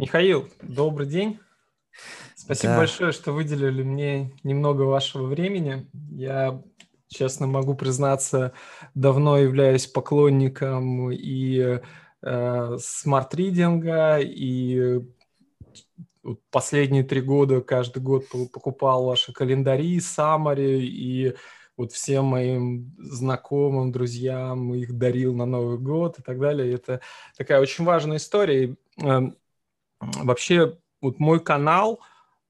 Михаил, добрый день. Спасибо да. большое, что выделили мне немного вашего времени. Я, честно могу признаться, давно являюсь поклонником и э, смарт-ридинга, и последние три года каждый год покупал ваши календари, саммари, и вот всем моим знакомым, друзьям их дарил на Новый год и так далее. Это такая очень важная история. Вообще, вот мой канал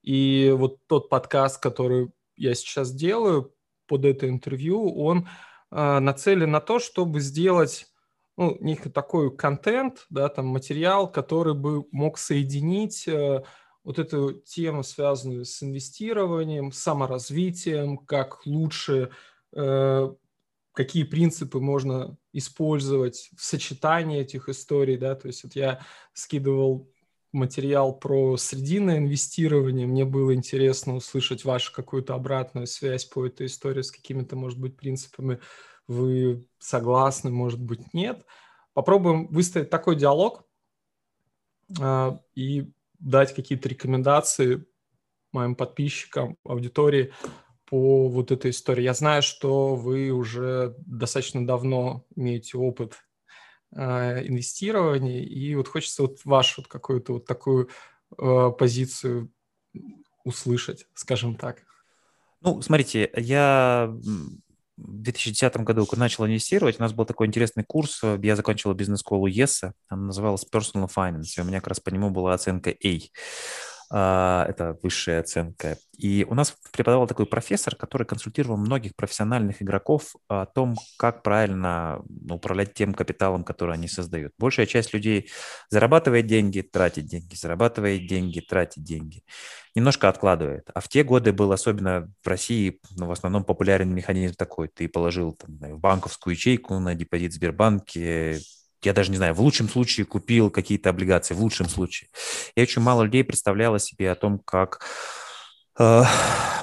и вот тот подкаст, который я сейчас делаю под это интервью, он э, нацелен на то, чтобы сделать ну, некий такой контент, да, там материал, который бы мог соединить э, вот эту тему, связанную с инвестированием, саморазвитием, как лучше, э, какие принципы можно использовать в сочетании этих историй, да, то есть вот я скидывал материал про срединное инвестирование, мне было интересно услышать вашу какую-то обратную связь по этой истории с какими-то, может быть, принципами вы согласны, может быть, нет. Попробуем выставить такой диалог, э, и дать какие-то рекомендации моим подписчикам, аудитории по вот этой истории. Я знаю, что вы уже достаточно давно имеете опыт инвестирования, и вот хочется вот вашу вот какую-то вот такую э, позицию услышать, скажем так. Ну, смотрите, я в 2010 году начал инвестировать, у нас был такой интересный курс, э, я закончил бизнес-школу ЕСА, она называлась Personal Finance, и у меня как раз по нему была оценка A. А, это высшая оценка. И у нас преподавал такой профессор, который консультировал многих профессиональных игроков о том, как правильно ну, управлять тем капиталом, который они создают. Большая часть людей зарабатывает деньги, тратит деньги, зарабатывает деньги, тратит деньги. Немножко откладывает. А в те годы был особенно в России ну, в основном популярен механизм такой. Ты положил там, в банковскую ячейку на депозит Сбербанке я даже не знаю, в лучшем случае купил какие-то облигации, в лучшем случае. И очень мало людей представляло себе о том, как э,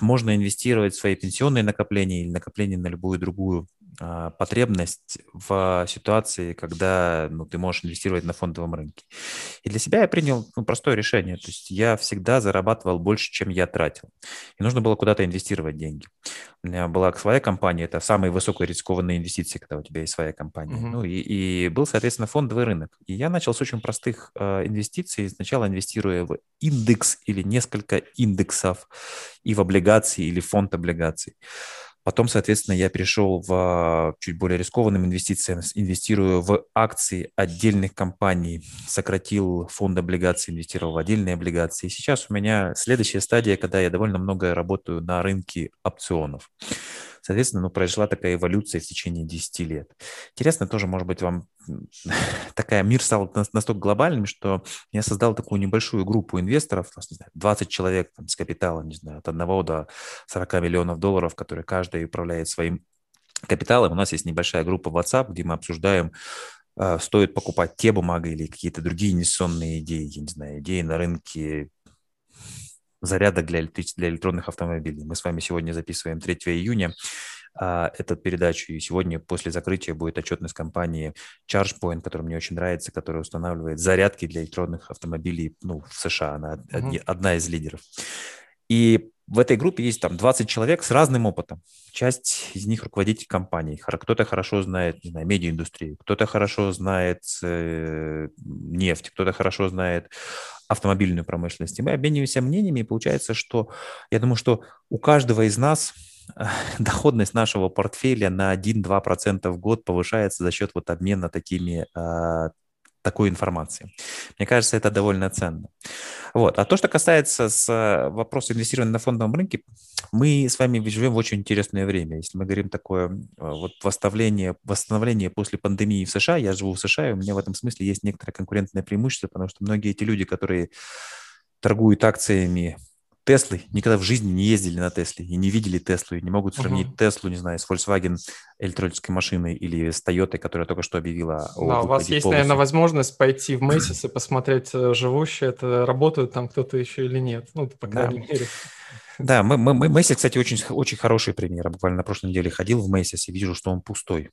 можно инвестировать в свои пенсионные накопления или накопления на любую другую потребность в ситуации, когда ну, ты можешь инвестировать на фондовом рынке. И для себя я принял ну, простое решение. То есть я всегда зарабатывал больше, чем я тратил. И нужно было куда-то инвестировать деньги. У меня была своя компания, это самые высокорискованные инвестиции, когда у тебя есть своя компания. Uh-huh. Ну и, и был, соответственно, фондовый рынок. И я начал с очень простых э, инвестиций. Сначала инвестируя в индекс или несколько индексов и в облигации или фонд облигаций. Потом, соответственно, я перешел в а, чуть более рискованным инвестициям, инвестирую в акции отдельных компаний, сократил фонд облигаций, инвестировал в отдельные облигации. Сейчас у меня следующая стадия, когда я довольно много работаю на рынке опционов. Соответственно, ну, произошла такая эволюция в течение 10 лет. Интересно тоже, может быть, вам такая мир стал настолько глобальным, что я создал такую небольшую группу инвесторов, не знаю, 20 человек там, с капиталом, не знаю, от 1 до 40 миллионов долларов, которые каждый управляет своим капиталом. У нас есть небольшая группа WhatsApp, где мы обсуждаем а, стоит покупать те бумаги или какие-то другие инвестиционные идеи, я не знаю, идеи на рынке зарядок для, для электронных автомобилей. Мы с вами сегодня записываем 3 июня а, эту передачу, и сегодня после закрытия будет отчетность компании ChargePoint, которая мне очень нравится, которая устанавливает зарядки для электронных автомобилей ну, в США. Она uh-huh. одна из лидеров. И в этой группе есть там 20 человек с разным опытом. Часть из них руководитель компаний. Кто-то хорошо знает, не знаю, медиаиндустрию, кто-то хорошо знает э, нефть, кто-то хорошо знает автомобильную промышленность. И мы обмениваемся мнениями, и получается, что я думаю, что у каждого из нас доходность нашего портфеля на 1-2% в год повышается за счет вот обмена такими а, такой информации. Мне кажется, это довольно ценно. Вот. А то, что касается с э, вопроса инвестирования на фондовом рынке, мы с вами живем в очень интересное время. Если мы говорим такое э, вот восстановление, восстановление после пандемии в США, я живу в США, и у меня в этом смысле есть некоторое конкурентное преимущество, потому что многие эти люди, которые торгуют акциями Теслы никогда в жизни не ездили на Тесле и не видели Теслу, и не могут сравнить uh-huh. Теслу, не знаю, с Volkswagen электрической машиной или с Toyota, которая только что объявила о Да, у вас есть, полосы. наверное, возможность пойти в Мэйсис и посмотреть, э, живущие это, работают там кто-то еще или нет. Ну, по крайней да. мере. Да, мы, мы, мы, Мэйсис, кстати, очень, очень хороший пример. Я буквально на прошлой неделе ходил в Мэйсис и вижу, что он пустой.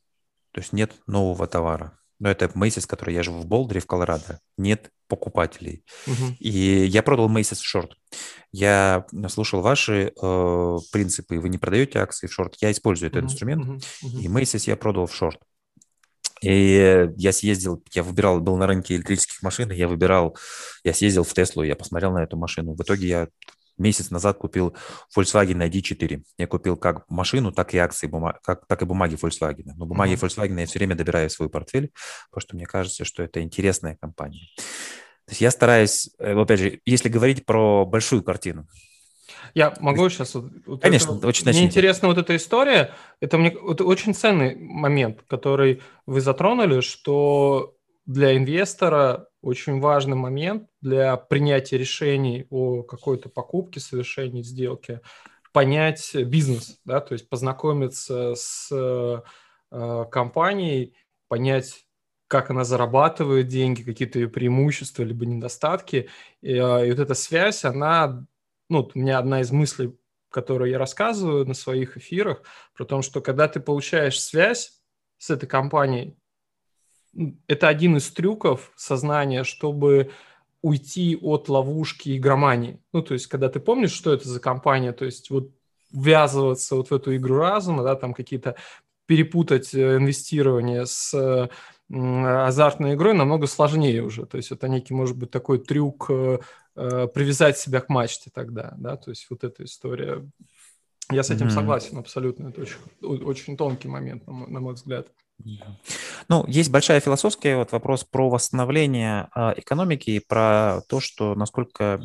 То есть нет нового товара но это Macy's, который я живу в Болдере, в Колорадо, нет покупателей. Uh-huh. И я продал Macy's в шорт. Я слушал ваши э, принципы, вы не продаете акции в шорт, я использую этот uh-huh. инструмент. Uh-huh. и Macy's я продал в шорт. И я съездил, я выбирал, был на рынке электрических машин, я выбирал, я съездил в Теслу, я посмотрел на эту машину. В итоге я месяц назад купил Volkswagen ID4. Я купил как машину, так и акции, бумаг, как, так и бумаги Volkswagen. Но бумаги mm-hmm. Volkswagen я все время добираю в свой портфель, потому что мне кажется, что это интересная компания. То есть я стараюсь, э, опять же, если говорить про большую картину, я могу сейчас... Вот, Конечно, это, очень Мне интересна вот эта история. Это, мне, это очень ценный момент, который вы затронули, что для инвестора очень важный момент для принятия решений о какой-то покупке, совершении сделки, понять бизнес, да, то есть познакомиться с э, компанией, понять, как она зарабатывает деньги, какие-то ее преимущества либо недостатки. И, э, и вот эта связь, она, ну, у меня одна из мыслей, которую я рассказываю на своих эфирах, про то, что когда ты получаешь связь с этой компанией, это один из трюков сознания, чтобы уйти от ловушки игромании. Ну, то есть, когда ты помнишь, что это за компания, то есть вот ввязываться вот в эту игру разума, да, там какие-то перепутать э, инвестирование с азартной игрой намного сложнее уже. То есть это некий, может быть, такой трюк э, э, привязать себя к мачте тогда, да, то есть вот эта история. Я с этим mm-hmm. согласен абсолютно. Это очень, очень тонкий момент, на мой, на мой взгляд. Ну, есть большая философская вот вопрос про восстановление э, экономики и про то, что насколько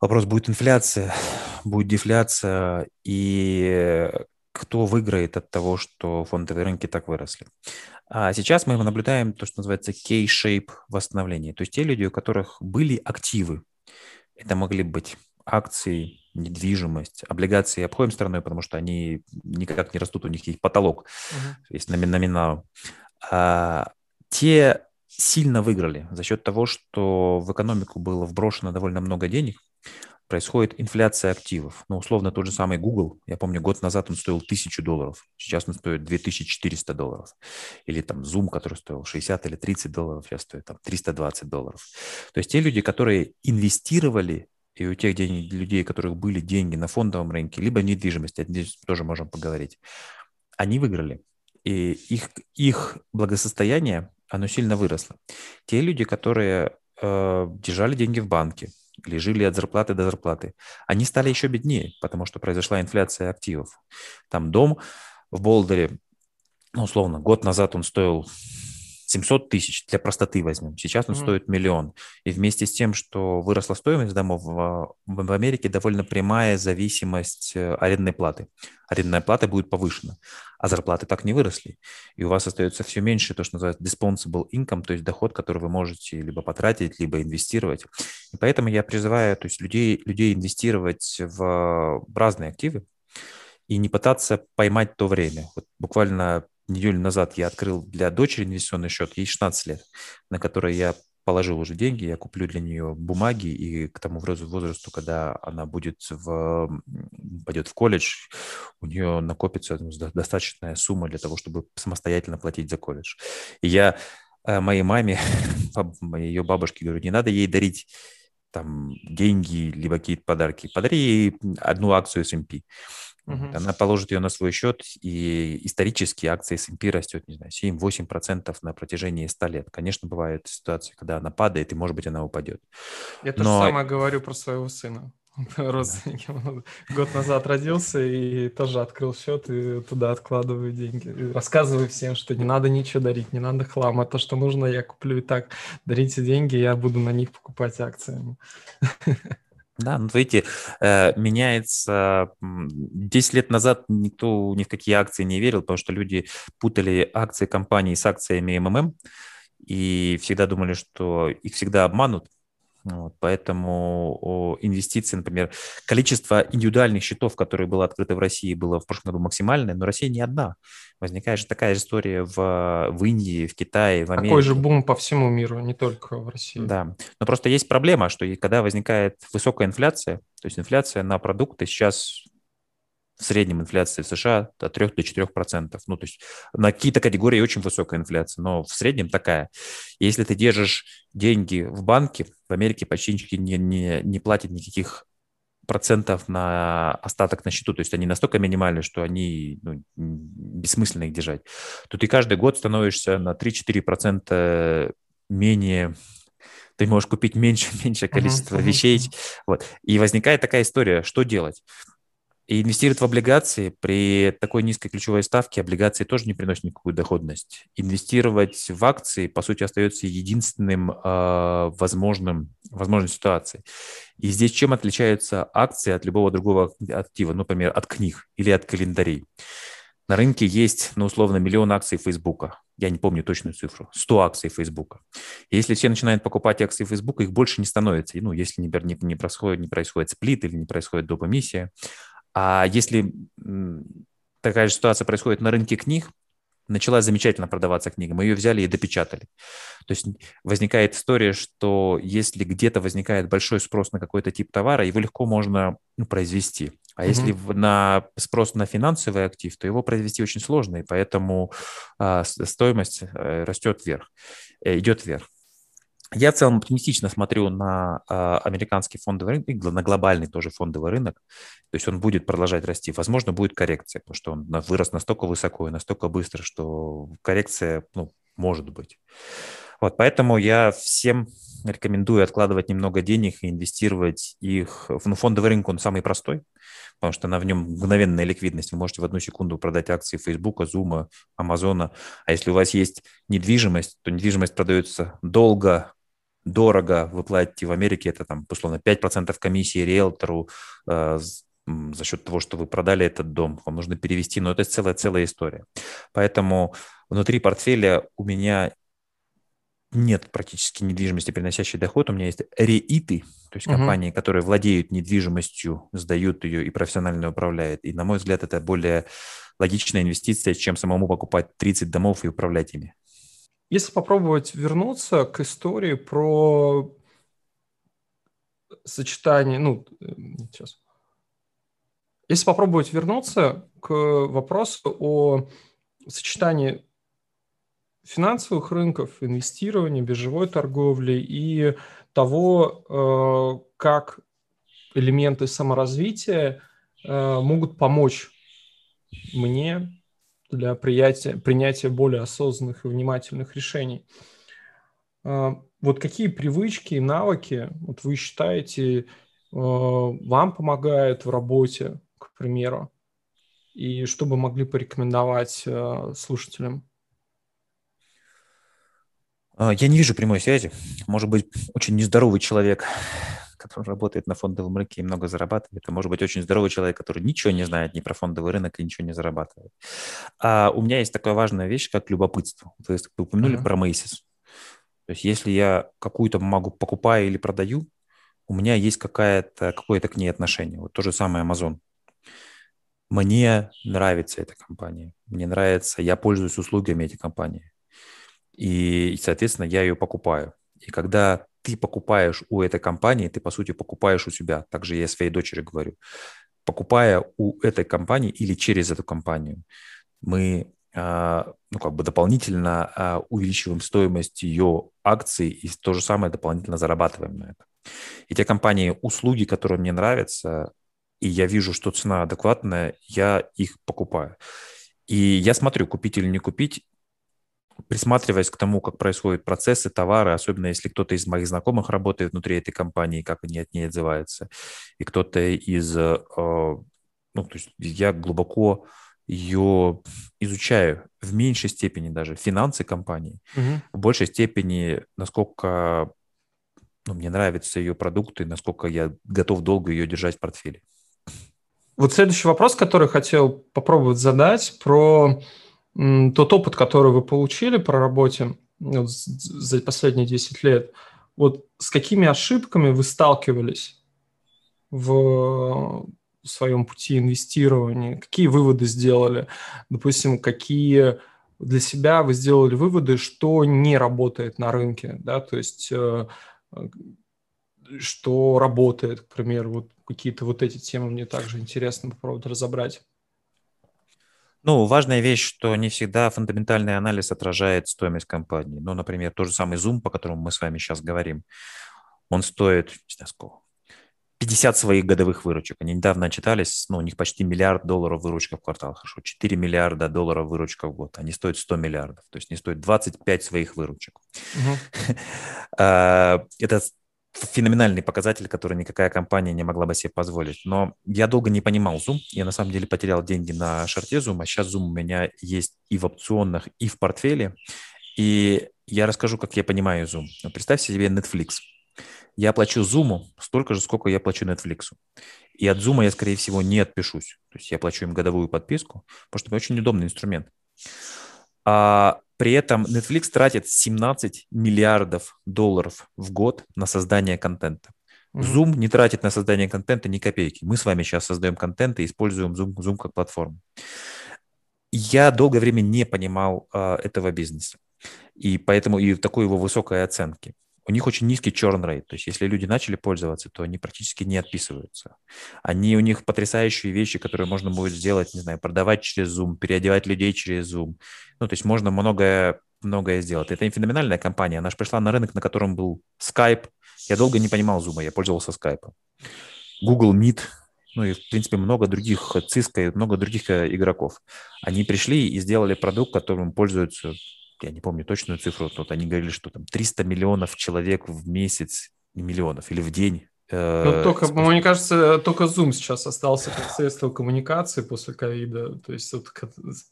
вопрос будет инфляция, будет дефляция и кто выиграет от того, что фондовые рынки так выросли. А сейчас мы наблюдаем то, что называется K-shape восстановление. То есть те люди, у которых были активы, это могли быть акции, недвижимость, облигации обходим стороной, потому что они никак не растут, у них есть потолок, uh-huh. есть номинал. А, те сильно выиграли за счет того, что в экономику было вброшено довольно много денег, происходит инфляция активов. Ну, условно, тот же самый Google, я помню, год назад он стоил 1000 долларов, сейчас он стоит 2400 долларов. Или там Zoom, который стоил 60 или 30 долларов, сейчас стоит там 320 долларов. То есть те люди, которые инвестировали и у тех денег, людей, у которых были деньги на фондовом рынке, либо недвижимости, здесь тоже можем поговорить, они выиграли. И их, их благосостояние, оно сильно выросло. Те люди, которые э, держали деньги в банке, или жили от зарплаты до зарплаты, они стали еще беднее, потому что произошла инфляция активов. Там дом в Болдере, ну, условно, год назад он стоил 700 тысяч, для простоты возьмем. Сейчас он mm-hmm. стоит миллион. И вместе с тем, что выросла стоимость домов, в Америке довольно прямая зависимость э, арендной платы. Арендная плата будет повышена, а зарплаты так не выросли. И у вас остается все меньше то, что называется dispensable income, то есть доход, который вы можете либо потратить, либо инвестировать. И поэтому я призываю то есть людей, людей инвестировать в разные активы, и не пытаться поймать то время. Вот буквально неделю назад я открыл для дочери инвестиционный счет, ей 16 лет, на который я положил уже деньги, я куплю для нее бумаги, и к тому возрасту, когда она будет в, пойдет в колледж, у нее накопится ну, достаточная сумма для того, чтобы самостоятельно платить за колледж. И я э, моей маме, ее бабушке говорю, не надо ей дарить там деньги, либо какие-то подарки. Подари ей одну акцию S&P. Угу. Она положит ее на свой счет, и исторически акции S&P растет, не знаю, 7-8% на протяжении 100 лет. Конечно, бывают ситуации, когда она падает, и, может быть, она упадет. Я Но... то же самое говорю про своего сына. Родственники. Год назад родился и тоже открыл счет и туда откладываю деньги. И рассказываю всем, что не надо ничего дарить, не надо хлама. То, что нужно, я куплю и так. Дарите деньги, я буду на них покупать акции. Да, ну, видите, э, меняется... 10 лет назад никто ни в какие акции не верил, потому что люди путали акции компании с акциями МММ и всегда думали, что их всегда обманут. Вот, поэтому инвестиции, например, количество индивидуальных счетов, которые было открыто в России, было в прошлом году максимальное, но Россия не одна. Возникает же такая история в, в Индии, в Китае, в Америке. Такой же бум по всему миру, не только в России. Да, но просто есть проблема, что когда возникает высокая инфляция, то есть инфляция на продукты сейчас В среднем инфляция в США от 3 до 4 процентов. Ну, то есть на какие-то категории очень высокая инфляция, но в среднем такая. Если ты держишь деньги в банке, в Америке почти не, не, не платят никаких процентов на остаток на счету, то есть они настолько минимальны, что они ну, бессмысленно их держать, то ты каждый год становишься на 3-4 процента менее ты можешь купить меньше, меньшее количество uh-huh, вещей. Uh-huh. Вот. И возникает такая история, что делать? И инвестировать в облигации при такой низкой ключевой ставке, облигации тоже не приносят никакую доходность. Инвестировать в акции, по сути, остается единственным э, возможным, возможной ситуацией. И здесь чем отличаются акции от любого другого актива, например, от книг или от календарей? На рынке есть, ну, условно, миллион акций Фейсбука. Я не помню точную цифру. 100 акций Фейсбука. Если все начинают покупать акции Фейсбука, их больше не становится. Ну, если, например, не, не, происходит, не происходит сплит или не происходит допомиссия, а если такая же ситуация происходит на рынке книг, начала замечательно продаваться книга, мы ее взяли и допечатали. То есть возникает история, что если где-то возникает большой спрос на какой-то тип товара, его легко можно ну, произвести. А mm-hmm. если на спрос на финансовый актив, то его произвести очень сложно, и поэтому а, стоимость а, растет вверх, э, идет вверх. Я в целом оптимистично смотрю на э, американский фондовый рынок, на глобальный тоже фондовый рынок. То есть он будет продолжать расти. Возможно, будет коррекция, потому что он вырос настолько высоко и настолько быстро, что коррекция ну, может быть. Вот, поэтому я всем рекомендую откладывать немного денег и инвестировать их. Ну, фондовый рынок, он самый простой, потому что на в нем мгновенная ликвидность. Вы можете в одну секунду продать акции Facebook, Zoom, Amazon. А если у вас есть недвижимость, то недвижимость продается долго, дорого вы платите в Америке, это там, условно, 5% комиссии риэлтору э, за счет того, что вы продали этот дом, вам нужно перевести, но это целая-целая история. Поэтому внутри портфеля у меня нет практически недвижимости, приносящей доход. У меня есть реиты, то есть компании, которые владеют недвижимостью, сдают ее и профессионально управляют. И, на мой взгляд, это более логичная инвестиция, чем самому покупать 30 домов и управлять ими. Если попробовать вернуться к истории про сочетание, ну, сейчас. Если попробовать вернуться к вопросу о сочетании финансовых рынков, инвестирования, биржевой торговли и того, э, как элементы саморазвития э, могут помочь мне для принятия, принятия более осознанных и внимательных решений. А, вот какие привычки и навыки вот вы считаете вам помогают в работе, к примеру, и что бы могли порекомендовать слушателям? Я не вижу прямой связи. Может быть, очень нездоровый человек который работает на фондовом рынке и много зарабатывает. Это может быть очень здоровый человек, который ничего не знает ни про фондовый рынок и ничего не зарабатывает. А у меня есть такая важная вещь, как любопытство. Вы упомянули uh-huh. про Macy's. То есть если я какую-то бумагу покупаю или продаю, у меня есть какая-то, какое-то к ней отношение. Вот то же самое Amazon. Мне нравится эта компания. Мне нравится, я пользуюсь услугами этой компании. И, соответственно, я ее покупаю. И когда ты покупаешь у этой компании, ты, по сути, покупаешь у себя. Также я своей дочери говорю. Покупая у этой компании или через эту компанию, мы а, ну, как бы дополнительно а, увеличиваем стоимость ее акций и то же самое дополнительно зарабатываем на это. И те компании, услуги, которые мне нравятся, и я вижу, что цена адекватная, я их покупаю. И я смотрю, купить или не купить, присматриваясь к тому, как происходят процессы, товары, особенно если кто-то из моих знакомых работает внутри этой компании, как они от ней отзываются, и кто-то из... Э, ну, то есть я глубоко ее изучаю в меньшей степени даже финансы компании, угу. в большей степени, насколько ну, мне нравятся ее продукты, насколько я готов долго ее держать в портфеле. Вот следующий вопрос, который хотел попробовать задать, про тот опыт, который вы получили по работе вот, за последние 10 лет, вот с какими ошибками вы сталкивались в своем пути инвестирования? Какие выводы сделали? Допустим, какие для себя вы сделали выводы, что не работает на рынке, да, то есть э, что работает, к примеру, вот какие-то вот эти темы мне также интересно попробовать разобрать. Ну, важная вещь, что не всегда фундаментальный анализ отражает стоимость компании. Ну, например, тот же самый Zoom, по которому мы с вами сейчас говорим, он стоит, не знаю сколько, 50 своих годовых выручек. Они недавно отчитались, ну, у них почти миллиард долларов выручка в квартал, хорошо, 4 миллиарда долларов выручка в год. Они стоят 100 миллиардов, то есть не стоят 25 своих выручек. А, это феноменальный показатель, который никакая компания не могла бы себе позволить. Но я долго не понимал Zoom. Я на самом деле потерял деньги на шарте Zoom, а сейчас Zoom у меня есть и в опционах, и в портфеле. И я расскажу, как я понимаю Zoom. Представь себе Netflix. Я плачу Zoom столько же, сколько я плачу Netflix. И от Zoom я, скорее всего, не отпишусь. То есть я плачу им годовую подписку, потому что это очень удобный инструмент. А при этом Netflix тратит 17 миллиардов долларов в год на создание контента. Zoom не тратит на создание контента ни копейки. Мы с вами сейчас создаем контент и используем Zoom, Zoom как платформу. Я долгое время не понимал э, этого бизнеса. И поэтому и такой его высокой оценки у них очень низкий churn rate. То есть если люди начали пользоваться, то они практически не отписываются. Они, у них потрясающие вещи, которые можно будет сделать, не знаю, продавать через Zoom, переодевать людей через Zoom. Ну, то есть можно многое, многое сделать. Это феноменальная компания. Она же пришла на рынок, на котором был Skype. Я долго не понимал Zoom, я пользовался Skype. Google Meet, ну и, в принципе, много других, Cisco и много других э, игроков. Они пришли и сделали продукт, которым пользуются я не помню точную цифру, вот они говорили, что там 300 миллионов человек в месяц, миллионов, или в день ну, э, только, мне кажется, только Zoom сейчас остался как средство коммуникации после ковида. То есть вот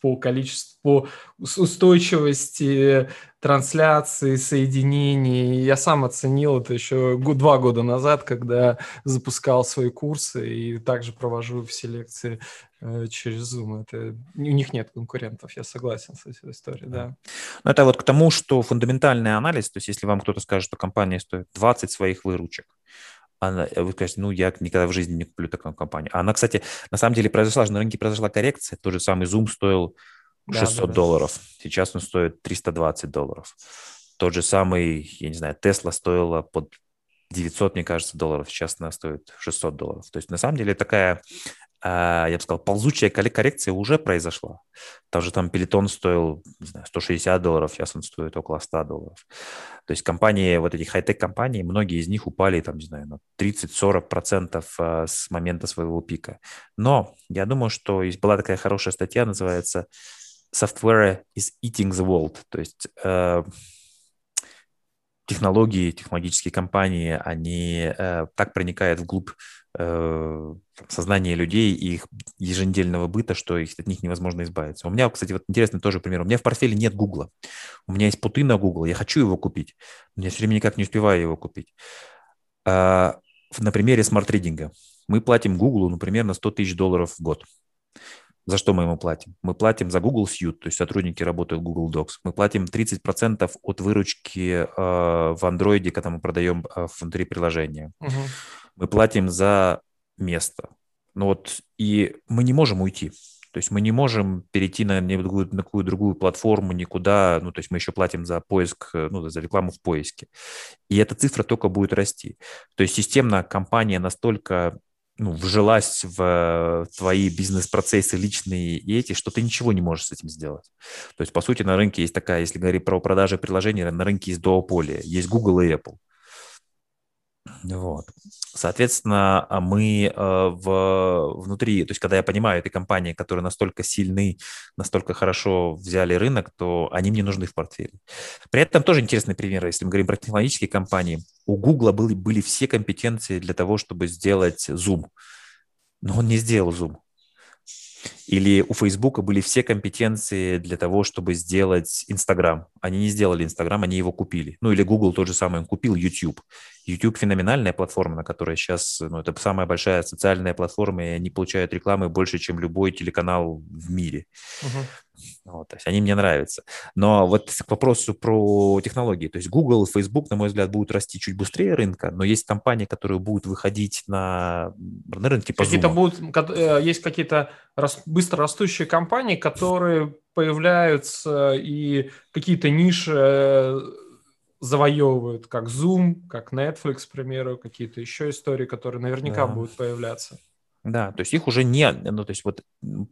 по количеству, по устойчивости трансляции, соединений. Я сам оценил это еще два года назад, когда запускал свои курсы и также провожу все лекции через Zoom. Это, у них нет конкурентов, я согласен с этой историей, да. Ну, это вот к тому, что фундаментальный анализ, то есть если вам кто-то скажет, что компания стоит 20 своих выручек, она, вы скажете, ну, я никогда в жизни не куплю такую компанию. А она, кстати, на самом деле произошла на рынке произошла коррекция. Тот же самый Zoom стоил 600 да, да, долларов. Сейчас он стоит 320 долларов. Тот же самый, я не знаю, Tesla стоила под 900, мне кажется, долларов. Сейчас она стоит 600 долларов. То есть, на самом деле, такая я бы сказал, ползучая коррекция уже произошла. Также там Пелетон стоил, не знаю, 160 долларов, сейчас он стоит около 100 долларов. То есть компании, вот эти хай-тек компании, многие из них упали, там, не знаю, на 30-40% а, с момента своего пика. Но я думаю, что была такая хорошая статья, называется «Software is eating the world». То есть э, технологии, технологические компании, они э, так проникают вглубь э, сознания людей и их еженедельного быта, что их, от них невозможно избавиться. У меня, кстати, вот интересный тоже пример. У меня в портфеле нет Гугла. У меня есть путы на Google. Я хочу его купить, но я все время никак не успеваю его купить. А, на примере смарт-ридинга. Мы платим Google, ну, примерно 100 тысяч долларов в год. За что мы ему платим? Мы платим за Google Suite, то есть сотрудники работают в Google Docs. Мы платим 30% от выручки э, в Android, когда мы продаем э, внутри приложения. Угу. Мы платим за место. Ну вот, и мы не можем уйти. То есть мы не можем перейти на, на какую другую платформу, никуда. Ну, то есть мы еще платим за поиск, э, ну, за рекламу в поиске. И эта цифра только будет расти. То есть системно компания настолько ну, вжилась в твои бизнес-процессы личные и эти, что ты ничего не можешь с этим сделать. То есть, по сути, на рынке есть такая, если говорить про продажи приложений, на рынке есть дуополия. Есть Google и Apple. Вот. Соответственно, а мы э, в, внутри, то есть когда я понимаю этой компании, которые настолько сильны, настолько хорошо взяли рынок, то они мне нужны в портфеле. При этом тоже интересный пример, если мы говорим про технологические компании. У Google были, были все компетенции для того, чтобы сделать Zoom, но он не сделал Zoom. Или у Фейсбука были все компетенции для того, чтобы сделать Инстаграм. Они не сделали Инстаграм, они его купили. Ну или Google тот же самый, он купил YouTube. YouTube феноменальная платформа, на которой сейчас, ну это самая большая социальная платформа, и они получают рекламы больше, чем любой телеканал в мире. Uh-huh. Вот, то есть они мне нравятся. Но вот к вопросу про технологии. То есть Google и Facebook, на мой взгляд, будут расти чуть быстрее рынка, но есть компании, которые будут выходить на, на рынке по какие-то будут, э, Есть какие-то быстро растущие компании, которые появляются и какие-то ниши э, завоевывают, как Zoom, как Netflix, к примеру, какие-то еще истории, которые наверняка да. будут появляться. Да, то есть их уже не, ну, то есть вот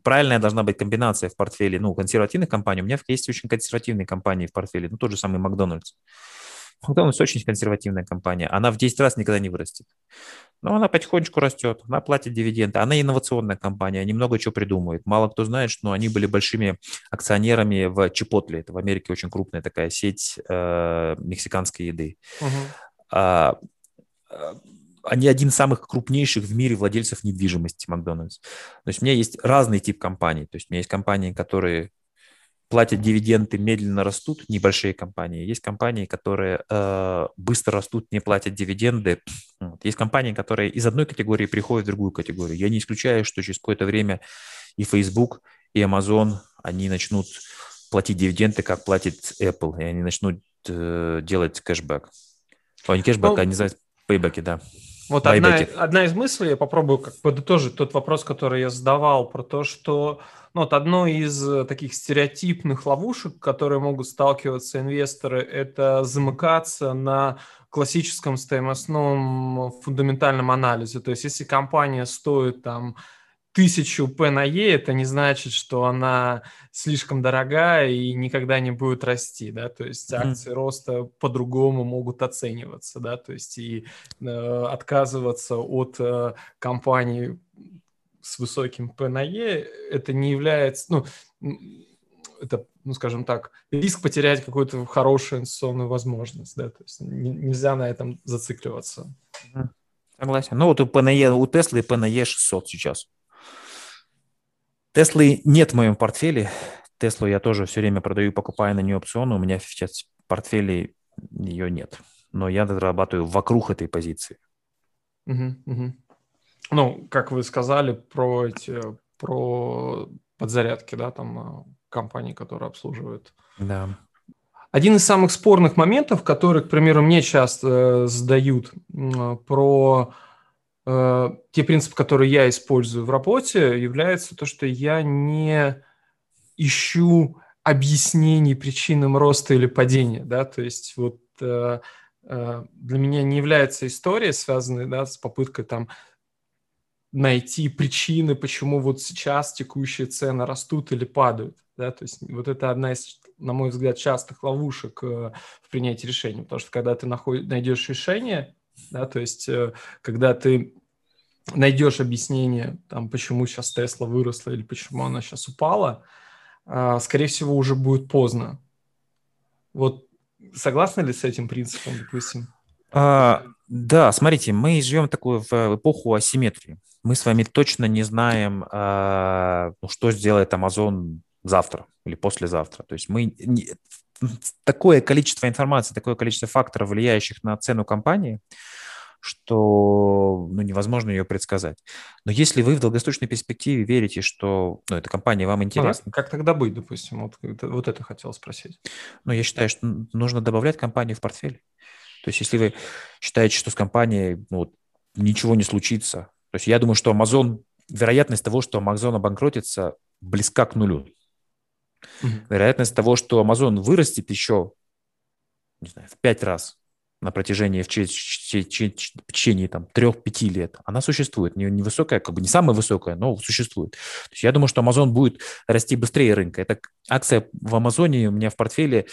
правильная должна быть комбинация в портфеле, ну, консервативных компаний. У меня есть очень консервативные компании в портфеле, ну, тот же самый Макдональдс. Макдональдс очень консервативная компания. Она в 10 раз никогда не вырастет. Но она потихонечку растет, она платит дивиденды. Она инновационная компания, они много чего придумывают. Мало кто знает, что они были большими акционерами в Чипотле. Это в Америке очень крупная такая сеть э, мексиканской еды. Uh-huh. А, они один из самых крупнейших в мире владельцев недвижимости Макдональдс. То есть у меня есть разный тип компаний. То есть у меня есть компании, которые платят дивиденды, медленно растут, небольшие компании. Есть компании, которые э, быстро растут, не платят дивиденды. Вот. Есть компании, которые из одной категории приходят в другую категорию. Я не исключаю, что через какое-то время и Facebook, и Amazon, они начнут платить дивиденды, как платит Apple, и они начнут э, делать кэшбэк. О, не кэшбэк, ну, а они называют пейбеки, да. Вот одна, одна из мыслей, я попробую как подытожить тот вопрос, который я задавал, про то, что ну, вот одно из э, таких стереотипных ловушек, которые могут сталкиваться инвесторы, это замыкаться на классическом стоимостном фундаментальном анализе. То есть, если компания стоит там тысячу P на E, это не значит, что она слишком дорогая и никогда не будет расти, да, то есть акции mm-hmm. роста по-другому могут оцениваться, да, то есть и э, отказываться от э, компаний с высоким P на E, это не является, ну, это, ну, скажем так, риск потерять какую-то хорошую инвестиционную возможность, да, то есть нельзя на этом зацикливаться. Согласен. Ну, вот у E, у P на E 600 сейчас. Теслы нет в моем портфеле. Теслу я тоже все время продаю, покупаю на нее опционы. У меня сейчас в портфеле ее нет. Но я зарабатываю вокруг этой позиции. Угу, угу. Ну, как вы сказали про эти, про подзарядки, да, там а, компании, которые обслуживают. Да. Один из самых спорных моментов, который, к примеру, мне часто э, задают э, про э, те принципы, которые я использую в работе, является то, что я не ищу объяснений причинам роста или падения, да, то есть вот э, э, для меня не является история, связанная да, с попыткой там найти причины, почему вот сейчас текущие цены растут или падают. Да? То есть вот это одна из, на мой взгляд, частых ловушек э, в принятии решений. Потому что когда ты наход... найдешь решение, да, то есть э, когда ты найдешь объяснение, там, почему сейчас Тесла выросла или почему она сейчас упала, э, скорее всего, уже будет поздно. Вот согласны ли с этим принципом, допустим? А, да, смотрите, мы живем такую в эпоху асимметрии мы с вами точно не знаем, а, ну, что сделает Amazon завтра или послезавтра. То есть мы такое количество информации, такое количество факторов, влияющих на цену компании, что ну, невозможно ее предсказать. Но если вы в долгосрочной перспективе верите, что ну, эта компания вам интересна... А, как тогда быть, допустим? Вот, вот это хотел спросить. Ну, я считаю, что нужно добавлять компанию в портфель. То есть если вы считаете, что с компанией ну, ничего не случится, то есть я думаю, что Amazon, вероятность того, что Amazon обанкротится, близка к нулю. Mm-hmm. Вероятность того, что Amazon вырастет еще, не знаю, в пять раз на протяжении в течение там трех-пяти лет, она существует. Не, не высокая, как бы не самая высокая, но существует. То есть я думаю, что Amazon будет расти быстрее рынка. Это акция в Амазоне у меня в портфеле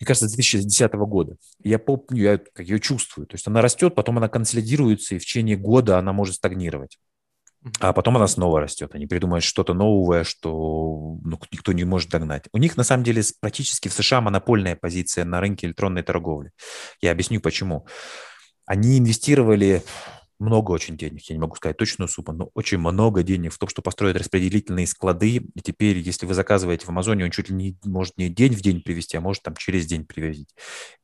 мне кажется, с 2010 года. Я помню, я как ее чувствую. То есть она растет, потом она консолидируется, и в течение года она может стагнировать. А потом она снова растет. Они придумают что-то новое, что ну, никто не может догнать. У них, на самом деле, практически в США монопольная позиция на рынке электронной торговли. Я объясню, почему. Они инвестировали много очень денег, я не могу сказать точную сумму, но очень много денег в том, что построить распределительные склады. И теперь, если вы заказываете в Амазоне, он чуть ли не может не день в день привезти, а может там через день привезти.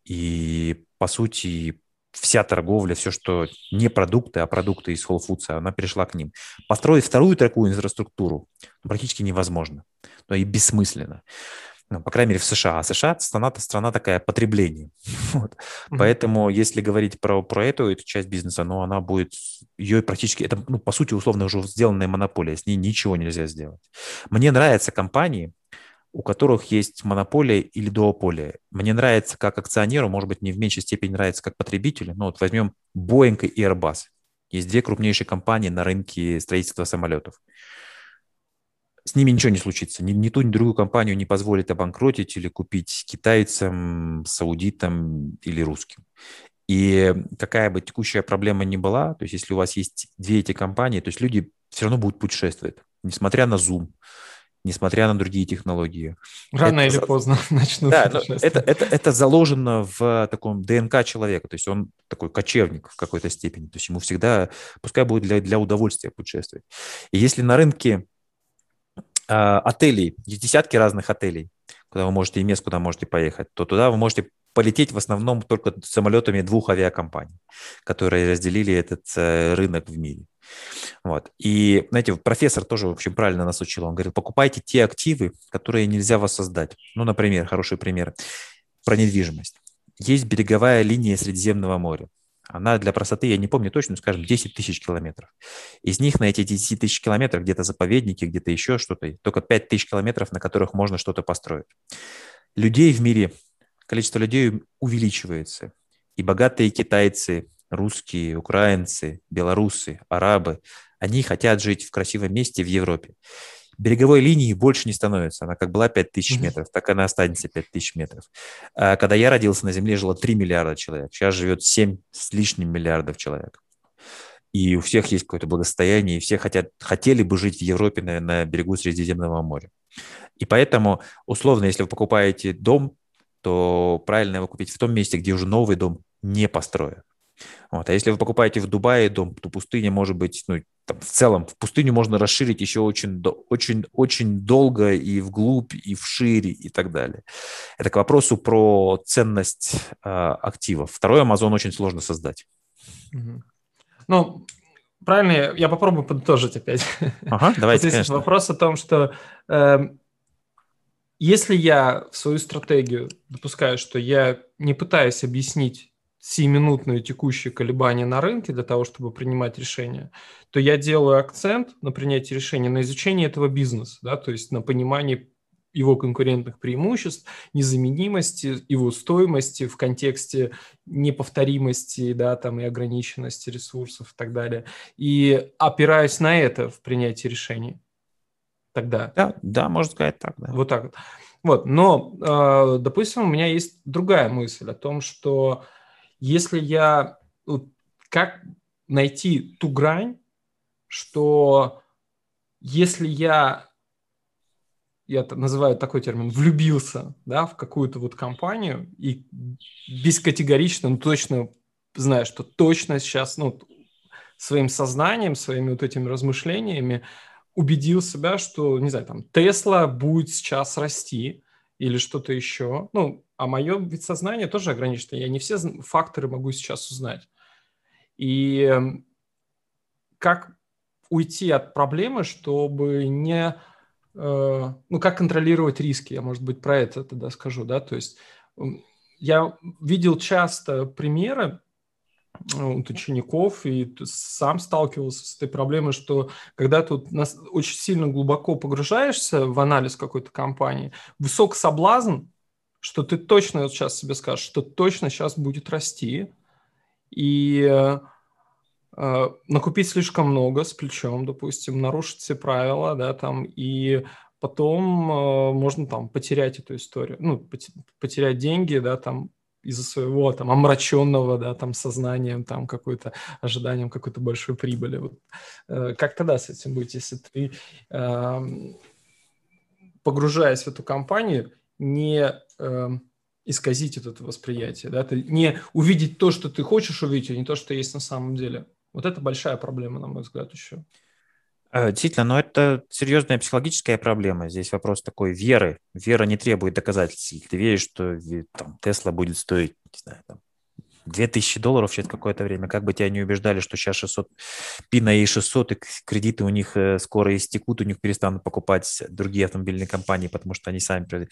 И по сути вся торговля, все, что не продукты, а продукты из Whole Foods, она перешла к ним. Построить вторую такую инфраструктуру практически невозможно, но и бессмысленно ну, по крайней мере, в США. А США страна, страна такая потребление. Вот. Mm-hmm. Поэтому, если говорить про, про эту, эту часть бизнеса, ну, она будет, ее практически, это, ну, по сути, условно уже сделанная монополия, с ней ничего нельзя сделать. Мне нравятся компании, у которых есть монополия или дуополия. Мне нравится как акционеру, может быть, не в меньшей степени нравится как потребителю. Но вот возьмем Boeing и Airbus. Есть две крупнейшие компании на рынке строительства самолетов. С ними ничего не случится. Ни, ни ту, ни другую компанию не позволит обанкротить или купить китайцам, саудитам или русским. И какая бы текущая проблема ни была, то есть если у вас есть две эти компании, то есть люди все равно будут путешествовать, несмотря на Zoom, несмотря на другие технологии. Рано это, или поздно начнут да, это, это, это заложено в таком ДНК человека, то есть он такой кочевник в какой-то степени, то есть ему всегда, пускай будет для, для удовольствия путешествовать. И если на рынке э, отелей, есть десятки разных отелей, куда вы можете и мест, куда можете поехать, то туда вы можете полететь в основном только самолетами двух авиакомпаний, которые разделили этот э, рынок в мире. Вот. И, знаете, профессор тоже, в общем, правильно нас учил. Он говорил, покупайте те активы, которые нельзя воссоздать. Ну, например, хороший пример про недвижимость. Есть береговая линия Средиземного моря. Она для простоты, я не помню точно, скажем, 10 тысяч километров. Из них на эти 10 тысяч километров где-то заповедники, где-то еще что-то, только 5 тысяч километров, на которых можно что-то построить. Людей в мире, количество людей увеличивается. И богатые китайцы, русские, украинцы, белорусы, арабы, они хотят жить в красивом месте в Европе. Береговой линии больше не становится. Она как была 5000 метров, так она останется 5000 метров. А когда я родился, на Земле жило 3 миллиарда человек. Сейчас живет 7 с лишним миллиардов человек. И у всех есть какое-то благосостояние, и все хотят, хотели бы жить в Европе на, на берегу Средиземного моря. И поэтому, условно, если вы покупаете дом, то правильно его купить в том месте, где уже новый дом не построен. Вот. А если вы покупаете в Дубае дом, то пустыня может быть, ну, там, в целом, в пустыню можно расширить еще очень, очень, очень долго и вглубь, и вширь, и так далее. Это к вопросу про ценность э, активов. Второй Amazon очень сложно создать. Ну, правильно, я попробую подытожить опять. Ага, давайте, конечно. Вопрос о том, что э, если я в свою стратегию допускаю, что я не пытаюсь объяснить сиюминутные текущие колебания на рынке для того, чтобы принимать решения, то я делаю акцент на принятии решения на изучение этого бизнеса, да, то есть на понимании его конкурентных преимуществ, незаменимости, его стоимости в контексте неповторимости, да, там и ограниченности ресурсов и так далее. И опираюсь на это в принятии решений. Тогда. Да, да, можно сказать так, да. Вот так вот. Вот, но, э, допустим, у меня есть другая мысль о том, что если я... Как найти ту грань, что если я я называю такой термин, влюбился да, в какую-то вот компанию и бескатегорично, но точно знаю, что точно сейчас ну, своим сознанием, своими вот этими размышлениями убедил себя, что, не знаю, там, Тесла будет сейчас расти или что-то еще. Ну, а мое ведь сознание тоже ограничено. Я не все факторы могу сейчас узнать. И эм, как уйти от проблемы, чтобы не... Э, ну, как контролировать риски? Я, может быть, про это тогда скажу, да? То есть я видел часто примеры, вот учеников и сам сталкивался с этой проблемой, что когда ты очень сильно глубоко погружаешься в анализ какой-то компании, высок соблазн что ты точно вот сейчас себе скажешь, что точно сейчас будет расти, и э, накупить слишком много с плечом, допустим, нарушить все правила, да, там, и потом э, можно там потерять эту историю, ну, потерять деньги, да, там, из-за своего там омраченного, да, там сознанием, там какой-то ожиданием какой-то большой прибыли. Вот, э, как тогда с этим быть, если ты, э, погружаясь в эту компанию, не э, исказить это восприятие, да, ты не увидеть то, что ты хочешь увидеть, а не то, что есть на самом деле. Вот это большая проблема, на мой взгляд, еще. Э, действительно, но это серьезная психологическая проблема. Здесь вопрос такой веры. Вера не требует доказательств. Ты веришь, что там, Тесла будет стоить, не знаю, там, 2000 долларов через какое-то время, как бы тебя не убеждали, что сейчас 600, пина и 600, и кредиты у них э, скоро истекут, у них перестанут покупать другие автомобильные компании, потому что они сами,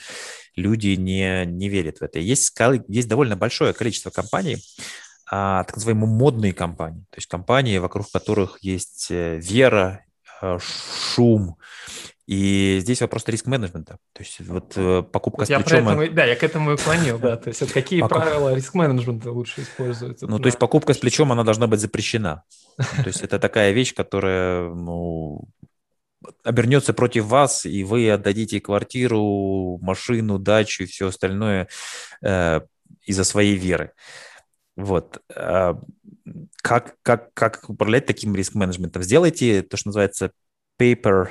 люди не, не верят в это. Есть, есть довольно большое количество компаний, а, так называемые модные компании, то есть компании, вокруг которых есть э, вера, шум, И здесь вопрос риск-менеджмента. То есть вот э, покупка вот с я плечом... Этому, да, я к этому и клонил, да. То есть вот какие Покуп... правила риск-менеджмента лучше использовать? Ну, то есть покупка с плечом, она должна быть запрещена. То есть это такая вещь, которая, ну, обернется против вас, и вы отдадите квартиру, машину, дачу и все остальное э, из-за своей веры. Вот. Как, как, как управлять таким риск-менеджментом? Сделайте то, что называется paper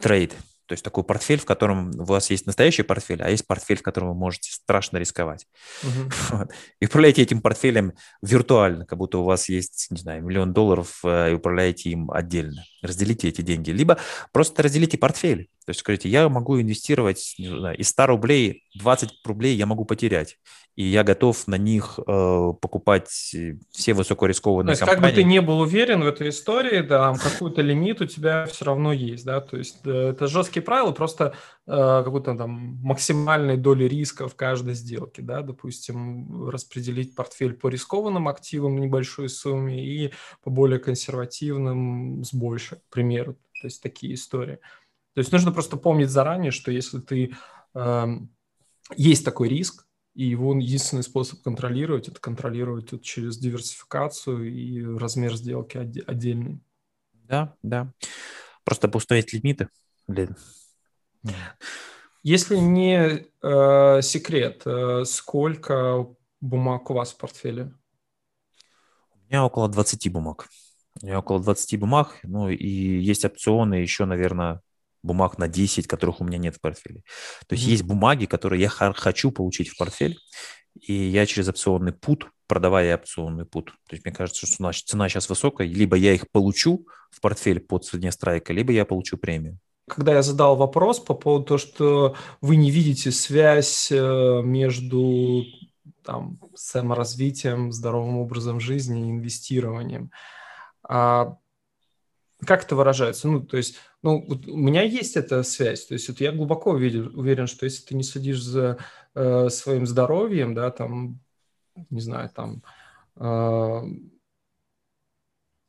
trade, то есть такой портфель, в котором у вас есть настоящий портфель, а есть портфель, в котором вы можете страшно рисковать. Uh-huh. Вот. И управляете этим портфелем виртуально, как будто у вас есть, не знаю, миллион долларов, э, и управляете им отдельно. Разделите эти деньги. Либо просто разделите портфель. То есть скажите, я могу инвестировать не знаю, из 100 рублей 20 рублей я могу потерять и я готов на них э, покупать все высокорискованные то есть, компании. Как бы ты не был уверен в этой истории, да, какой-то лимит у тебя все равно есть, да, то есть э, это жесткие правила, просто э, какой-то там максимальной доли риска в каждой сделке, да, допустим, распределить портфель по рискованным активам небольшой сумме и по более консервативным с большей, к примеру, то есть такие истории. То есть нужно просто помнить заранее, что если ты э, есть такой риск, и его единственный способ контролировать – это контролировать это через диверсификацию и размер сделки отдельный. Да, да. Просто поставить лимиты. Если не э, секрет, э, сколько бумаг у вас в портфеле? У меня около 20 бумаг. У меня около 20 бумаг, ну и есть опционы еще, наверное, бумаг на 10, которых у меня нет в портфеле. То есть mm-hmm. есть бумаги, которые я хочу получить в портфель, и я через опционный пут, продавая опционный пут, то есть мне кажется, что цена, цена сейчас высокая, либо я их получу в портфель по цене страйка, либо я получу премию. Когда я задал вопрос по поводу того, что вы не видите связь э, между там, саморазвитием, здоровым образом жизни и инвестированием, а как это выражается? Ну, то есть, ну, вот у меня есть эта связь. То есть, вот я глубоко уверен, уверен что если ты не следишь за э, своим здоровьем, да, там, не знаю, там, э,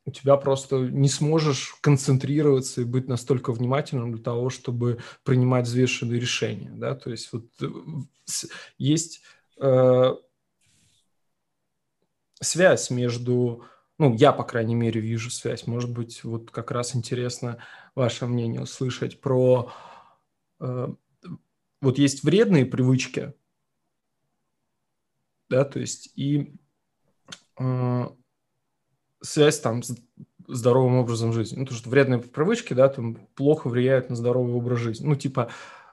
у тебя просто не сможешь концентрироваться и быть настолько внимательным для того, чтобы принимать взвешенные решения, да, то есть вот э, есть э, связь между ну, я, по крайней мере, вижу связь. Может быть, вот как раз интересно ваше мнение услышать про... Э, вот есть вредные привычки, да, то есть и э, связь там с здоровым образом жизни. Ну, потому что вредные привычки, да, там плохо влияют на здоровый образ жизни. Ну, типа,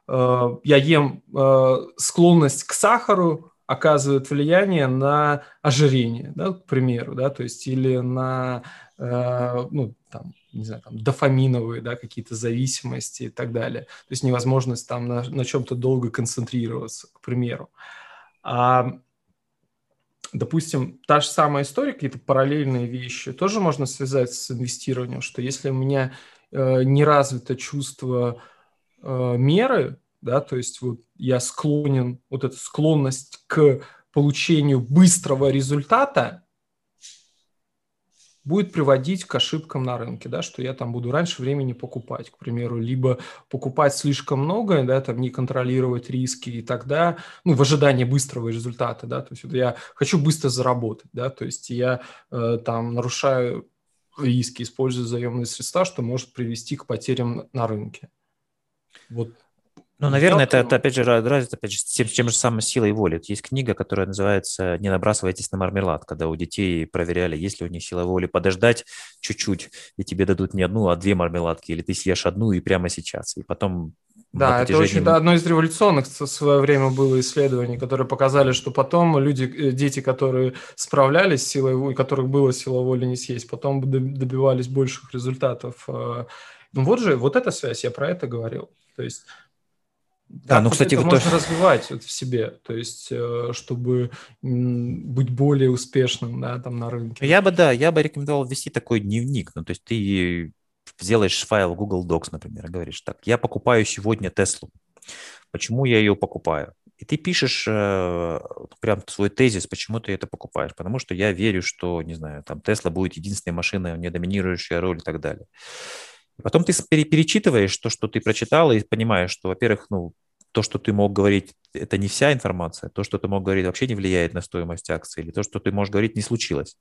э, я ем э, склонность к сахару, оказывает влияние на ожирение, да, к примеру, да, то есть или на, э, ну, там, не знаю, там, дофаминовые, да, какие-то зависимости и так далее. То есть невозможность там на, на чем-то долго концентрироваться, к примеру. А, допустим, та же самая история, какие-то параллельные вещи, тоже можно связать с инвестированием, что если у меня э, не развито чувство э, меры, да, то есть вот я склонен, вот эта склонность к получению быстрого результата будет приводить к ошибкам на рынке, да, что я там буду раньше времени покупать, к примеру, либо покупать слишком много, да, там не контролировать риски, и тогда, ну, в ожидании быстрого результата, да, то есть вот я хочу быстро заработать, да, то есть я э, там нарушаю риски, используя заемные средства, что может привести к потерям на рынке. Вот ну, наверное, это, это опять же разница опять же, с тем, тем же самым силой воли. Есть книга, которая называется «Не набрасывайтесь на мармелад», когда у детей проверяли, есть ли у них сила воли подождать чуть-чуть, и тебе дадут не одну, а две мармеладки, или ты съешь одну и прямо сейчас, и потом да, протяжении... это очень да, одно из революционных в свое время было исследований, которые показали, что потом люди, э, дети, которые справлялись с силой воли, которых было сила воли не съесть, потом добивались больших результатов. Э. Ну вот же, вот эта связь, я про это говорил. То есть да, как ну, кстати, это вот можно то... развивать вот в себе, то есть, э, чтобы быть более успешным, да, там на рынке. Я бы, да, я бы рекомендовал ввести такой дневник, ну, то есть ты сделаешь файл Google Docs, например, и говоришь, так, я покупаю сегодня Теслу, почему я ее покупаю? И ты пишешь э, прям свой тезис, почему ты это покупаешь. Потому что я верю, что, не знаю, там Тесла будет единственной машиной, не доминирующая роль и так далее. Потом ты перечитываешь то, что ты прочитал, и понимаешь, что, во-первых, ну, то, что ты мог говорить, это не вся информация, то, что ты мог говорить, вообще не влияет на стоимость акции, или то, что ты можешь говорить, не случилось.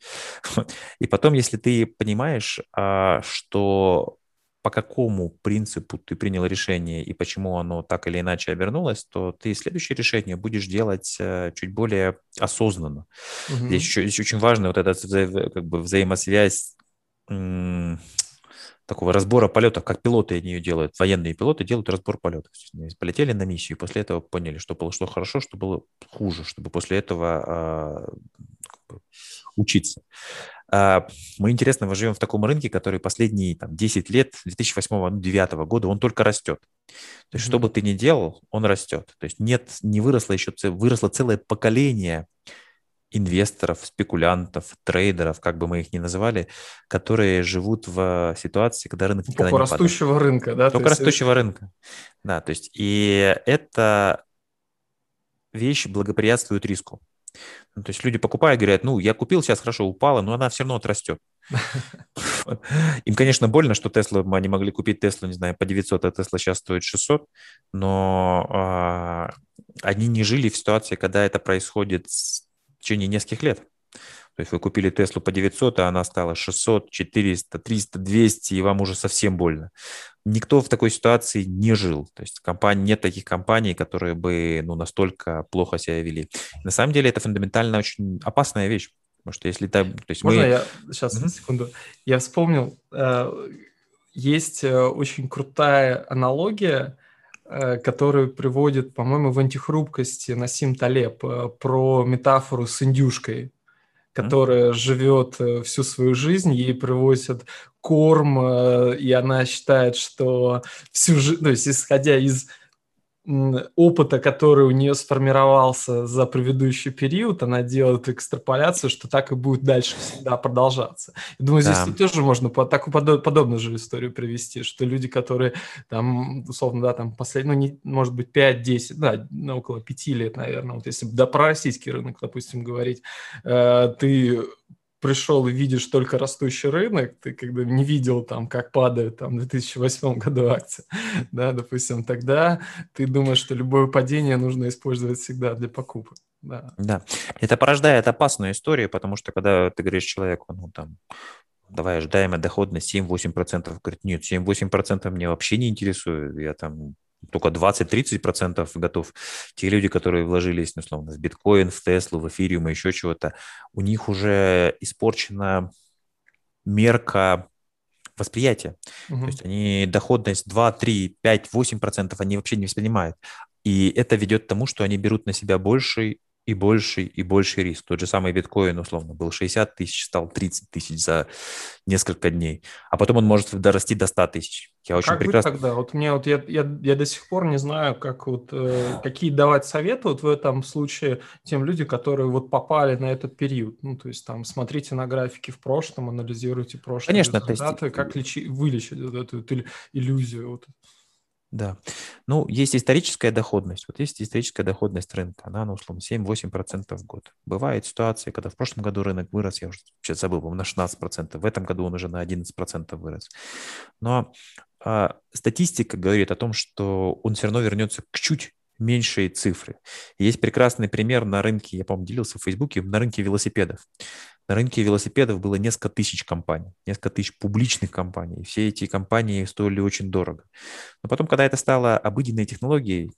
И потом, если ты понимаешь, а, что по какому принципу ты принял решение и почему оно так или иначе обернулось, то ты следующее решение будешь делать э, чуть более осознанно. Угу. Здесь, еще, здесь очень важно вот эта как бы взаимосвязь такого разбора полетов, как пилоты они ее делают. Военные пилоты делают разбор полетов. Полетели на миссию, после этого поняли, что было что хорошо, что было хуже, чтобы после этого э, учиться. Э, мы, интересно, мы живем в таком рынке, который последние там, 10 лет, 2008-2009 ну, года, он только растет. То есть, mm-hmm. что бы ты ни делал, он растет. То есть, нет, не выросло еще, выросло целое поколение инвесторов, спекулянтов, трейдеров, как бы мы их ни называли, которые живут в ситуации, когда рынок никогда Только не растущего падает. рынка, да? Только есть... растущего рынка. Да, то есть и эта вещь благоприятствует риску. Ну, то есть люди покупают, говорят, ну, я купил, сейчас хорошо упала, но она все равно отрастет. Им, конечно, больно, что Тесла, они могли купить Теслу, не знаю, по 900, а Тесла сейчас стоит 600, но а, они не жили в ситуации, когда это происходит в течение нескольких лет. То есть вы купили Теслу по 900, а она стала 600, 400, 300, 200, и вам уже совсем больно. Никто в такой ситуации не жил. То есть компания, нет таких компаний, которые бы ну, настолько плохо себя вели. На самом деле это фундаментально очень опасная вещь. Потому что если там... То есть Можно мы... я сейчас, mm-hmm. секунду. Я вспомнил, э, есть э, очень крутая аналогия – Э, который приводит, по-моему, в антихрупкости Насим Талеб э, про метафору с индюшкой, которая mm-hmm. живет э, всю свою жизнь, ей привозят корм, и она считает, что всю жизнь, то есть исходя из опыта, который у нее сформировался за предыдущий период, она делает экстраполяцию, что так и будет дальше всегда продолжаться. Я думаю, здесь да. тоже можно по, такую подоб, подобную же историю привести, что люди, которые там, условно, да, там последние, ну, не, может быть, 5-10, да, ну, около 5 лет, наверное, вот если да, про российский рынок, допустим, говорить, э, ты пришел и видишь только растущий рынок, ты как бы не видел там, как падает там в 2008 году акция, да, допустим, тогда ты думаешь, что любое падение нужно использовать всегда для покупок. Да. да, это порождает опасную историю, потому что когда ты говоришь человеку, ну там, давай ожидаемая доходность 7-8%, говорит, нет, 7-8% мне вообще не интересует, я там только 20-30% готов. Те люди, которые вложились, ну, условно, в биткоин, в Теслу, в эфириум и еще чего-то, у них уже испорчена мерка восприятия. Угу. То есть они доходность 2, 3, 5, 8% они вообще не воспринимают. И это ведет к тому, что они берут на себя больший и больший, и больший риск. Тот же самый биткоин, условно, был 60 тысяч, стал 30 тысяч за несколько дней. А потом он может дорасти до 100 тысяч. Я очень как прекрасно... тогда? Вот мне вот я, я, я до сих пор не знаю, как вот, э, какие давать советы вот в этом случае тем людям, которые вот попали на этот период. Ну, то есть там смотрите на графики в прошлом, анализируйте прошлые Конечно, результаты, есть... как лечи, вылечить вот эту вот иллюзию. Вот. Да. Ну, есть историческая доходность. Вот есть историческая доходность рынка. Она, ну, условно, 7-8% в год. Бывают ситуации, когда в прошлом году рынок вырос, я уже сейчас забыл, на 16%. В этом году он уже на 11% вырос. Но а, статистика говорит о том, что он все равно вернется к чуть меньшей цифры. Есть прекрасный пример на рынке, я, по-моему, делился в Фейсбуке, на рынке велосипедов. На рынке велосипедов было несколько тысяч компаний, несколько тысяч публичных компаний. Все эти компании стоили очень дорого. Но потом, когда это стало обыденной технологией,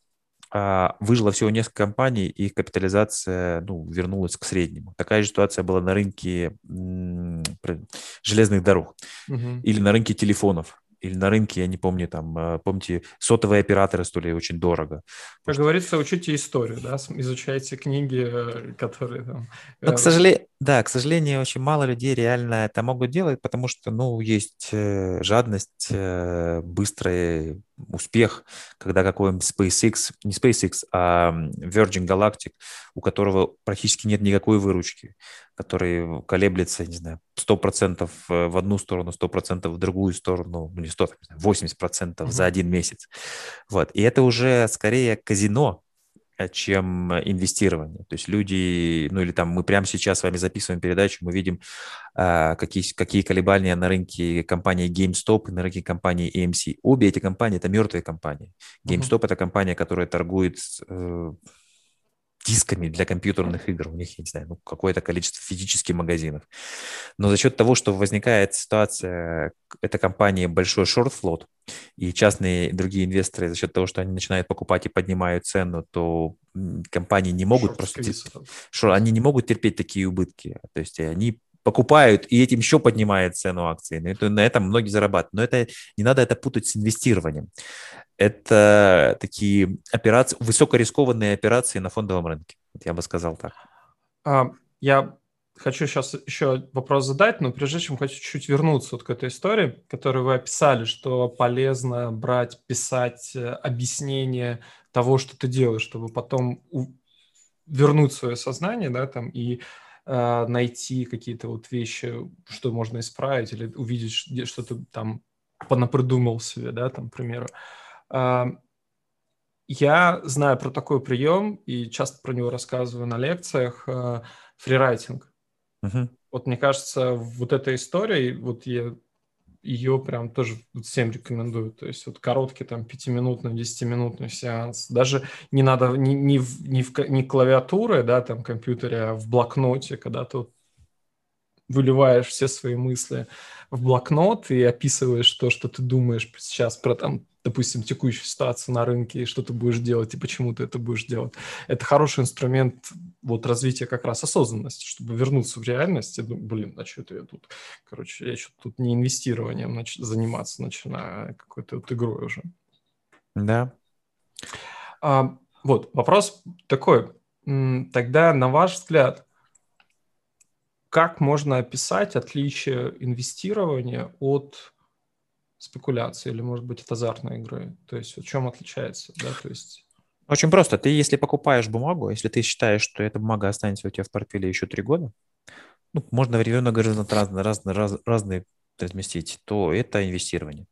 а, выжило всего несколько компаний, и капитализация ну, вернулась к среднему. Такая же ситуация была на рынке железных дорог угу. или на рынке телефонов или на рынке, я не помню, там, э, помните, сотовые операторы стоили очень дорого. Как говорится, учите историю, да, изучайте книги, э, которые там... Но, к э, сожалению, да, к сожалению, очень мало людей реально это могут делать, потому что, ну, есть жадность, быстрый успех, когда какой-нибудь SpaceX, не SpaceX, а Virgin Galactic, у которого практически нет никакой выручки, который колеблется, не знаю, 100% в одну сторону, 100% в другую сторону, ну не 100, 80% mm-hmm. за один месяц. Вот. И это уже скорее казино, Э, чем инвестирование. То есть люди, ну или там мы прямо сейчас с вами записываем передачу, мы видим, э, какие, какие колебания на рынке компании GameStop и на рынке компании AMC. Обе эти компании – это мертвые компании. GameStop uh-huh. – это компания, которая торгует э, дисками для компьютерных игр. У них, я не знаю, ну, какое-то количество физических магазинов. Но за счет того, что возникает ситуация, эта компания большой шорт-флот, и частные другие инвесторы за счет того, что они начинают покупать и поднимают цену, то компании не могут Шорт просто... Шор, они не могут терпеть такие убытки. То есть они покупают и этим еще поднимает цену акций. На этом многие зарабатывают. Но это не надо это путать с инвестированием это такие операции, высокорискованные операции на фондовом рынке. Я бы сказал так. А, я хочу сейчас еще вопрос задать, но прежде чем хочу чуть вернуться вот к этой истории, которую вы описали, что полезно брать, писать э, объяснение того, что ты делаешь, чтобы потом вернуть свое сознание, да, там, и э, найти какие-то вот вещи, что можно исправить, или увидеть, что ты там понапридумал себе, да, там, к примеру. Я знаю про такой прием и часто про него рассказываю на лекциях. Э, фрирайтинг. Uh-huh. Вот мне кажется, вот эта история, вот я ее прям тоже всем рекомендую. То есть вот короткий там пятиминутный, десятиминутный сеанс. Даже не надо не, не, в, не, в, не клавиатуры, да, там компьютере, а в блокноте, когда ты выливаешь все свои мысли в блокнот и описываешь то, что ты думаешь сейчас про там допустим, текущую ситуацию на рынке, и что ты будешь делать, и почему ты это будешь делать. Это хороший инструмент вот развития как раз осознанности, чтобы вернуться в реальность и думать, блин, а что это я тут, короче, я что-то тут не инвестированием нач- заниматься начинаю, а какой-то вот игрой уже. Да. А, вот, вопрос такой. Тогда, на ваш взгляд, как можно описать отличие инвестирования от спекуляции или, может быть, от азартной игры? То есть в чем отличается? Да? То есть... Очень просто. Ты, если покупаешь бумагу, если ты считаешь, что эта бумага останется у тебя в портфеле еще три года, ну, можно временно горизонт разные, разные, раз, разные разместить, то это инвестирование.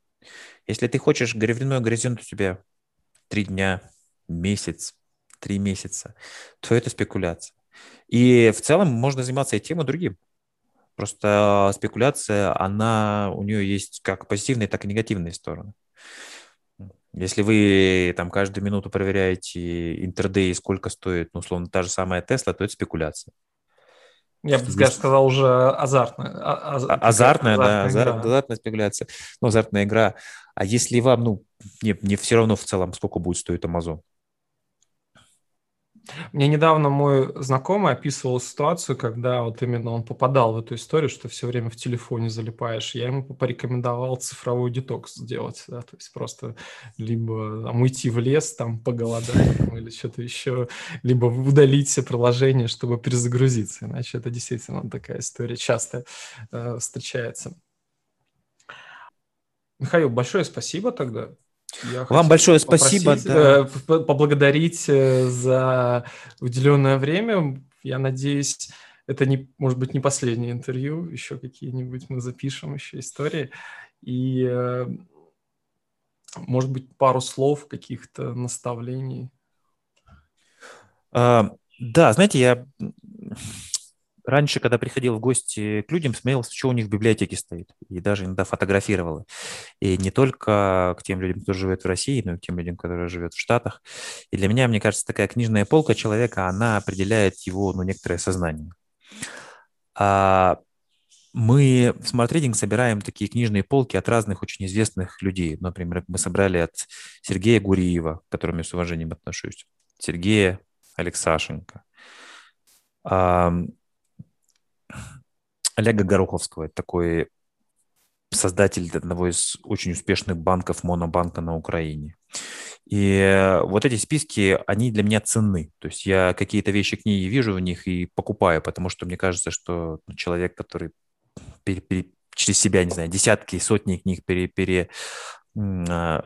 Если ты хочешь временной горизонт у тебя три дня, месяц, три месяца, то это спекуляция. И в целом можно заниматься и тем, и другим. Просто спекуляция, она, у нее есть как позитивные, так и негативные стороны. Если вы там каждую минуту проверяете интердей, сколько стоит, ну, условно, та же самая Тесла, то это спекуляция. Я бы есть... сказал уже азартная. А, аз... Азартная, азартная, да, азарт, азартная спекуляция. Ну, азартная игра. А если вам, ну, не, не все равно в целом, сколько будет стоить Amazon? Мне недавно мой знакомый описывал ситуацию, когда вот именно он попадал в эту историю, что все время в телефоне залипаешь. Я ему порекомендовал цифровой детокс сделать, да, то есть просто либо там, уйти в лес, там поголодать или что-то еще, либо удалить все приложения, чтобы перезагрузиться, иначе это действительно такая история часто э, встречается. Михаил, большое спасибо тогда. Я Вам большое спасибо. Да. Э, поблагодарить э, за уделенное время. Я надеюсь, это не, может быть не последнее интервью, еще какие-нибудь мы запишем еще истории. И, э, может быть, пару слов, каких-то наставлений. А, да, знаете, я раньше, когда приходил в гости к людям, смотрел, что у них в библиотеке стоит. И даже иногда фотографировал. И не только к тем людям, кто живет в России, но и к тем людям, которые живут в Штатах. И для меня, мне кажется, такая книжная полка человека, она определяет его, ну, некоторое сознание. А мы в Smart Reading собираем такие книжные полки от разных очень известных людей. Например, мы собрали от Сергея Гуриева, к которому я с уважением отношусь, Сергея Алексашенко, Олега Гороховского, такой создатель одного из очень успешных банков, монобанка на Украине. И вот эти списки, они для меня ценны. То есть я какие-то вещи книги вижу в них и покупаю, потому что мне кажется, что человек, который пере, пере, через себя, не знаю, десятки, сотни книг пере, пере, а,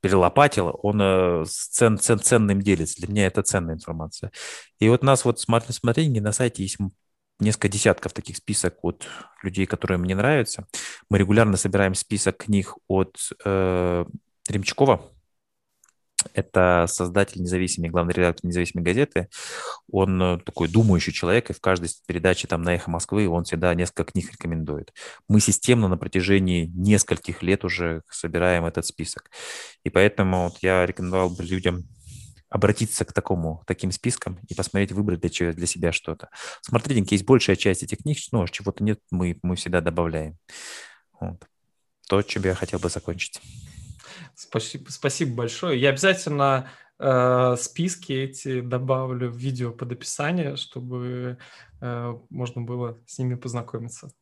перелопатил, он э, цен, цен, ценным делится. Для меня это ценная информация. И вот у нас вот смотрите, на сайте есть несколько десятков таких список от людей, которые мне нравятся. Мы регулярно собираем список книг от э, Ремчакова. это создатель независимой, главный редактор независимой газеты. Он э, такой думающий человек, и в каждой передаче там на «Эхо Москвы» он всегда несколько книг рекомендует. Мы системно на протяжении нескольких лет уже собираем этот список. И поэтому вот я рекомендовал бы людям обратиться к такому, таким спискам и посмотреть, выбрать для, чего, для себя что-то. Смотрите, есть большая часть этих книг, но чего-то нет, мы, мы всегда добавляем. Вот. То, чем я хотел бы закончить. Спасибо, спасибо большое. Я обязательно э, списки эти добавлю в видео под описание, чтобы э, можно было с ними познакомиться.